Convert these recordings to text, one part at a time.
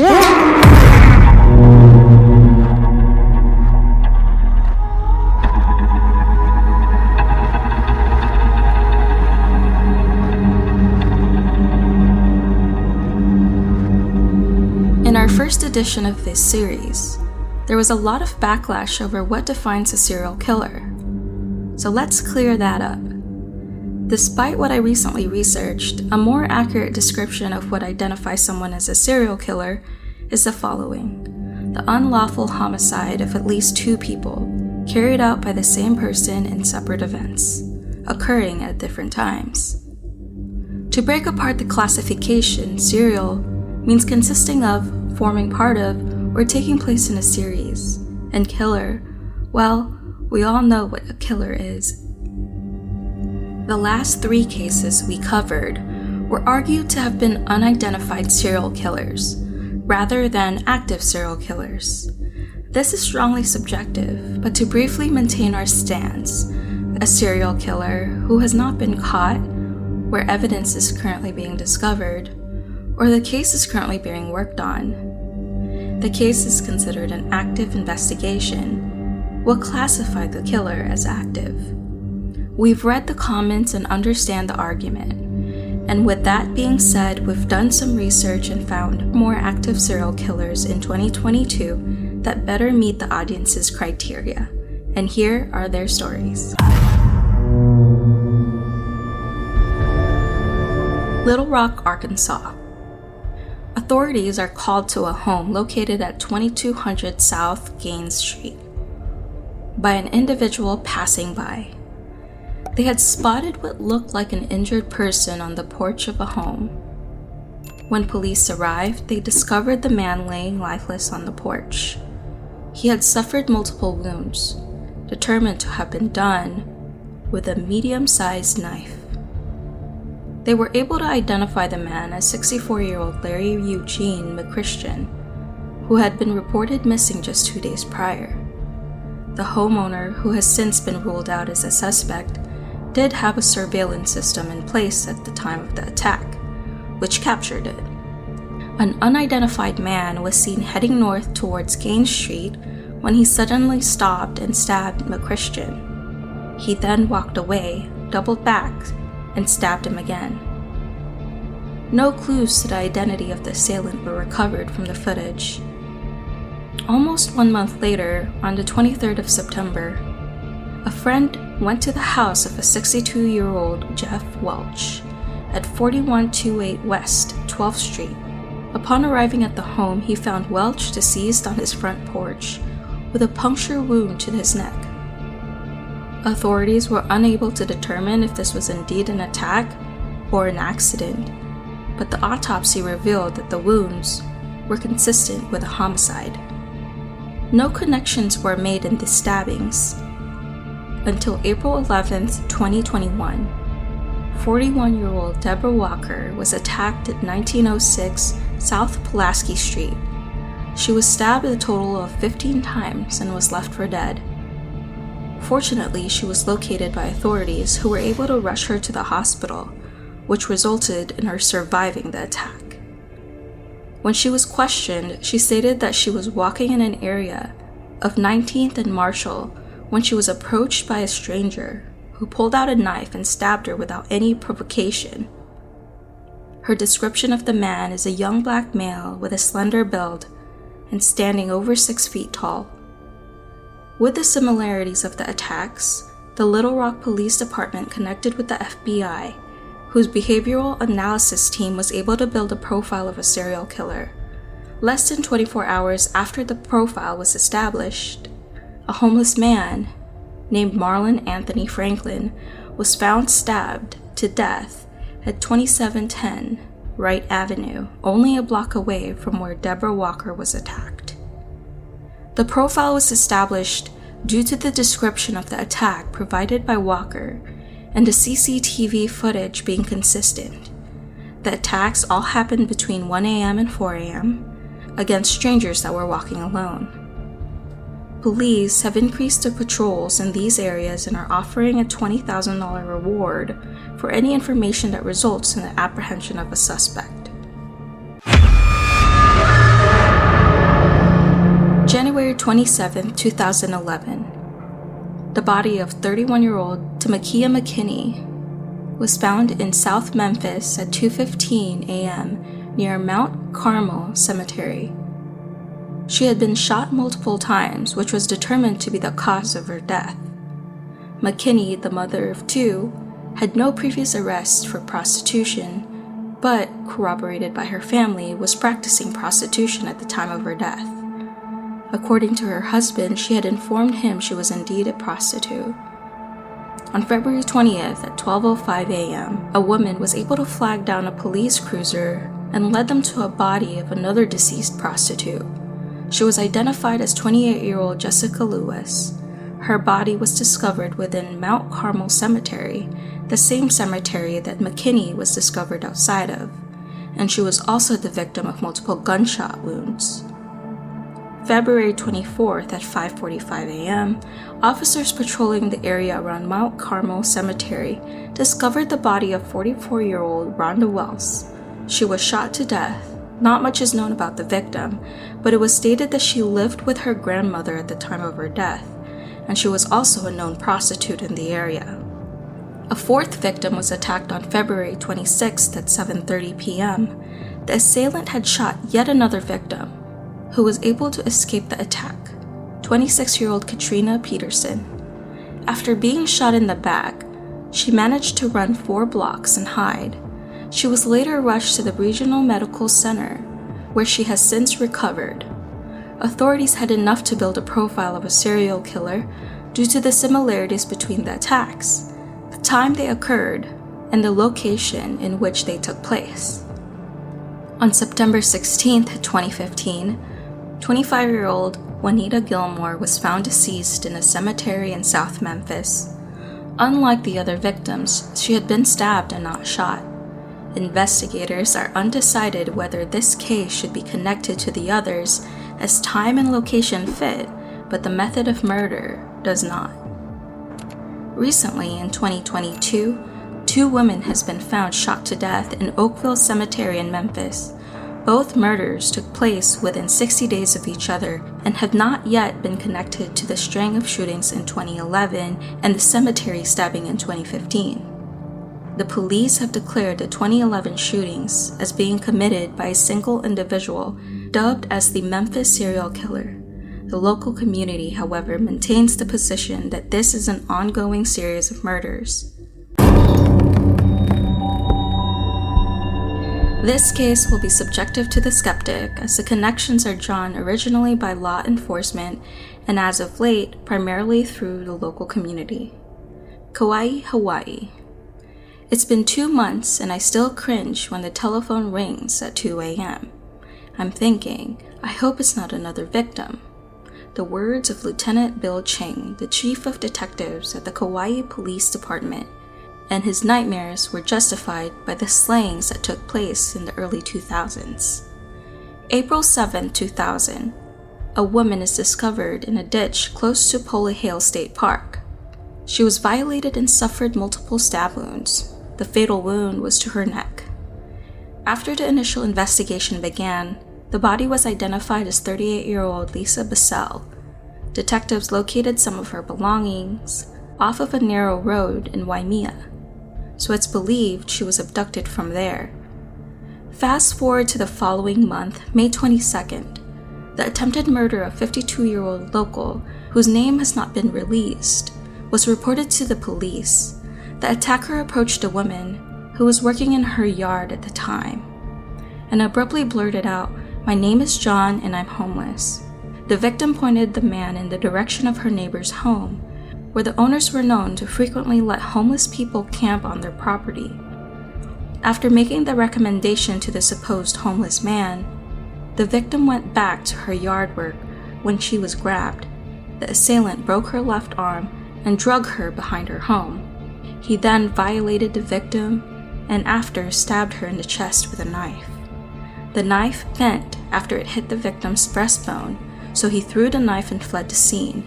In our first edition of this series, there was a lot of backlash over what defines a serial killer. So let's clear that up. Despite what I recently researched, a more accurate description of what identifies someone as a serial killer is the following the unlawful homicide of at least two people, carried out by the same person in separate events, occurring at different times. To break apart the classification, serial means consisting of, forming part of, or taking place in a series. And killer, well, we all know what a killer is. The last three cases we covered were argued to have been unidentified serial killers, rather than active serial killers. This is strongly subjective, but to briefly maintain our stance, a serial killer who has not been caught, where evidence is currently being discovered, or the case is currently being worked on. The case is considered an active investigation. We'll classify the killer as active. We've read the comments and understand the argument. And with that being said, we've done some research and found more active serial killers in 2022 that better meet the audience's criteria. And here are their stories. Little Rock, Arkansas. Authorities are called to a home located at 2200 South Gaines Street by an individual passing by. They had spotted what looked like an injured person on the porch of a home. When police arrived, they discovered the man laying lifeless on the porch. He had suffered multiple wounds, determined to have been done with a medium sized knife. They were able to identify the man as 64 year old Larry Eugene McChristian, who had been reported missing just two days prior. The homeowner, who has since been ruled out as a suspect, did have a surveillance system in place at the time of the attack, which captured it. An unidentified man was seen heading north towards Gaines Street when he suddenly stopped and stabbed McChristian. He then walked away, doubled back, and stabbed him again. No clues to the identity of the assailant were recovered from the footage. Almost one month later, on the 23rd of September, a friend went to the house of a 62 year old Jeff Welch at 4128 West 12th Street. Upon arriving at the home, he found Welch deceased on his front porch with a puncture wound to his neck. Authorities were unable to determine if this was indeed an attack or an accident, but the autopsy revealed that the wounds were consistent with a homicide. No connections were made in the stabbings, until April 11, 2021. 41 year old Deborah Walker was attacked at 1906 South Pulaski Street. She was stabbed a total of 15 times and was left for dead. Fortunately, she was located by authorities who were able to rush her to the hospital, which resulted in her surviving the attack. When she was questioned, she stated that she was walking in an area of 19th and Marshall when she was approached by a stranger who pulled out a knife and stabbed her without any provocation. Her description of the man is a young black male with a slender build and standing over six feet tall. With the similarities of the attacks, the Little Rock Police Department connected with the FBI, whose behavioral analysis team was able to build a profile of a serial killer. Less than 24 hours after the profile was established, a homeless man named Marlon Anthony Franklin was found stabbed to death at 2710 Wright Avenue, only a block away from where Deborah Walker was attacked. The profile was established due to the description of the attack provided by Walker and the CCTV footage being consistent. The attacks all happened between 1 a.m. and 4 a.m. against strangers that were walking alone. Police have increased their patrols in these areas and are offering a $20,000 reward for any information that results in the apprehension of a suspect. January 27, 2011. The body of 31 year old Tamakia McKinney was found in South Memphis at 2:15 a.m. near Mount Carmel Cemetery. She had been shot multiple times, which was determined to be the cause of her death. McKinney, the mother of two, had no previous arrests for prostitution, but, corroborated by her family, was practicing prostitution at the time of her death. According to her husband, she had informed him she was indeed a prostitute. On February 20th at 12:05 a.m., a woman was able to flag down a police cruiser and led them to a body of another deceased prostitute. She was identified as 28-year-old Jessica Lewis. Her body was discovered within Mount Carmel Cemetery, the same cemetery that McKinney was discovered outside of, and she was also the victim of multiple gunshot wounds. February 24th at 5:45 a.m., officers patrolling the area around Mount Carmel Cemetery discovered the body of 44-year-old Rhonda Wells. She was shot to death. Not much is known about the victim, but it was stated that she lived with her grandmother at the time of her death, and she was also a known prostitute in the area. A fourth victim was attacked on February 26th at 7:30 p.m. The assailant had shot yet another victim, who was able to escape the attack 26 year old Katrina Peterson. After being shot in the back, she managed to run four blocks and hide. She was later rushed to the regional medical center, where she has since recovered. Authorities had enough to build a profile of a serial killer due to the similarities between the attacks, the time they occurred, and the location in which they took place. On September 16, 2015, 25 year old Juanita Gilmore was found deceased in a cemetery in South Memphis. Unlike the other victims, she had been stabbed and not shot. Investigators are undecided whether this case should be connected to the others, as time and location fit, but the method of murder does not. Recently, in 2022, two women has been found shot to death in Oakville Cemetery in Memphis. Both murders took place within 60 days of each other and have not yet been connected to the string of shootings in 2011 and the cemetery stabbing in 2015. The police have declared the 2011 shootings as being committed by a single individual dubbed as the Memphis serial killer. The local community, however, maintains the position that this is an ongoing series of murders. This case will be subjective to the skeptic, as the connections are drawn originally by law enforcement and as of late, primarily through the local community. Kauai, Hawaii. It's been two months and I still cringe when the telephone rings at 2 a.m. I'm thinking, I hope it's not another victim. The words of Lieutenant Bill Ching, the chief of detectives at the Kauai Police Department, and his nightmares were justified by the slayings that took place in the early 2000s. April 7, 2000, a woman is discovered in a ditch close to Polihale State Park. She was violated and suffered multiple stab wounds. The fatal wound was to her neck. After the initial investigation began, the body was identified as 38 year old Lisa Bissell. Detectives located some of her belongings off of a narrow road in Waimea so it's believed she was abducted from there. Fast forward to the following month, May 22nd. The attempted murder of 52 year old local, whose name has not been released, was reported to the police. The attacker approached a woman who was working in her yard at the time and abruptly blurted out, My name is John and I'm homeless. The victim pointed the man in the direction of her neighbor's home where the owners were known to frequently let homeless people camp on their property. After making the recommendation to the supposed homeless man, the victim went back to her yard work when she was grabbed. The assailant broke her left arm and drug her behind her home. He then violated the victim and after stabbed her in the chest with a knife. The knife bent after it hit the victim's breastbone, so he threw the knife and fled the scene.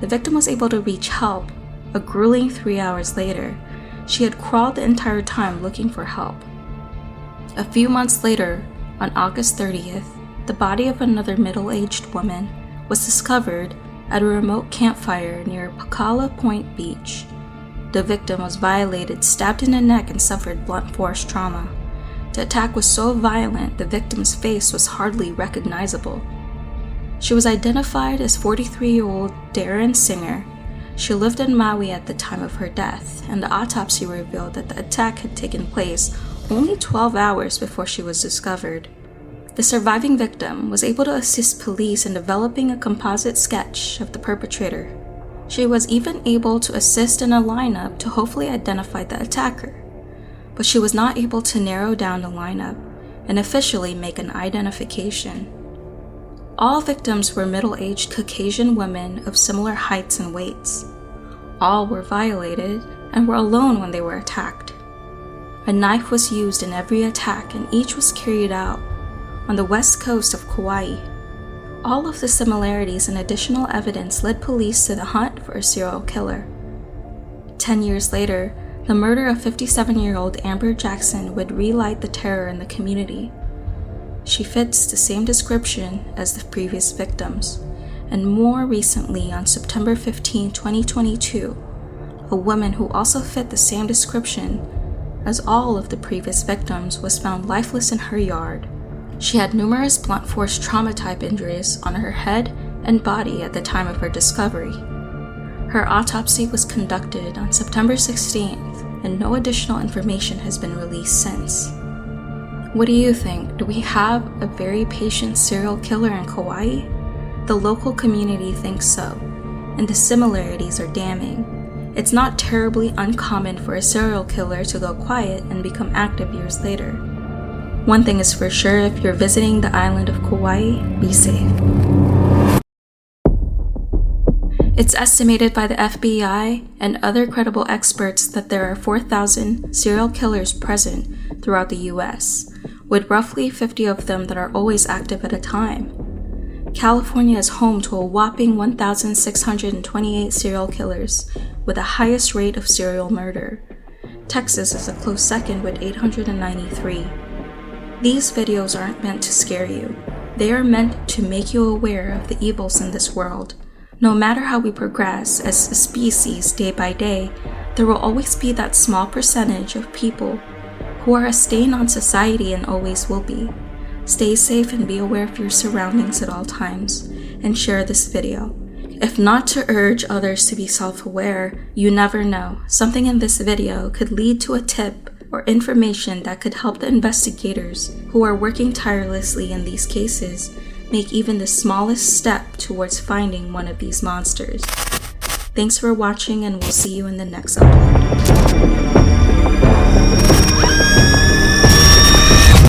The victim was able to reach help a grueling three hours later. She had crawled the entire time looking for help. A few months later, on August 30th, the body of another middle aged woman was discovered at a remote campfire near Pakala Point Beach. The victim was violated, stabbed in the neck, and suffered blunt force trauma. The attack was so violent the victim's face was hardly recognizable. She was identified as 43 year old Darren Singer. She lived in Maui at the time of her death, and the autopsy revealed that the attack had taken place only 12 hours before she was discovered. The surviving victim was able to assist police in developing a composite sketch of the perpetrator. She was even able to assist in a lineup to hopefully identify the attacker, but she was not able to narrow down the lineup and officially make an identification. All victims were middle aged Caucasian women of similar heights and weights. All were violated and were alone when they were attacked. A knife was used in every attack, and each was carried out on the west coast of Kauai. All of the similarities and additional evidence led police to the hunt for a serial killer. Ten years later, the murder of 57 year old Amber Jackson would relight the terror in the community. She fits the same description as the previous victims. And more recently, on September 15, 2022, a woman who also fit the same description as all of the previous victims was found lifeless in her yard. She had numerous blunt force trauma type injuries on her head and body at the time of her discovery. Her autopsy was conducted on September 16th, and no additional information has been released since. What do you think? Do we have a very patient serial killer in Kauai? The local community thinks so, and the similarities are damning. It's not terribly uncommon for a serial killer to go quiet and become active years later. One thing is for sure if you're visiting the island of Kauai, be safe. It's estimated by the FBI and other credible experts that there are 4,000 serial killers present throughout the US, with roughly 50 of them that are always active at a time. California is home to a whopping 1,628 serial killers, with the highest rate of serial murder. Texas is a close second with 893. These videos aren't meant to scare you, they are meant to make you aware of the evils in this world. No matter how we progress as a species day by day, there will always be that small percentage of people who are a stain on society and always will be. Stay safe and be aware of your surroundings at all times, and share this video. If not to urge others to be self aware, you never know. Something in this video could lead to a tip or information that could help the investigators who are working tirelessly in these cases make even the smallest step towards finding one of these monsters. Thanks for watching, and we'll see you in the next upload.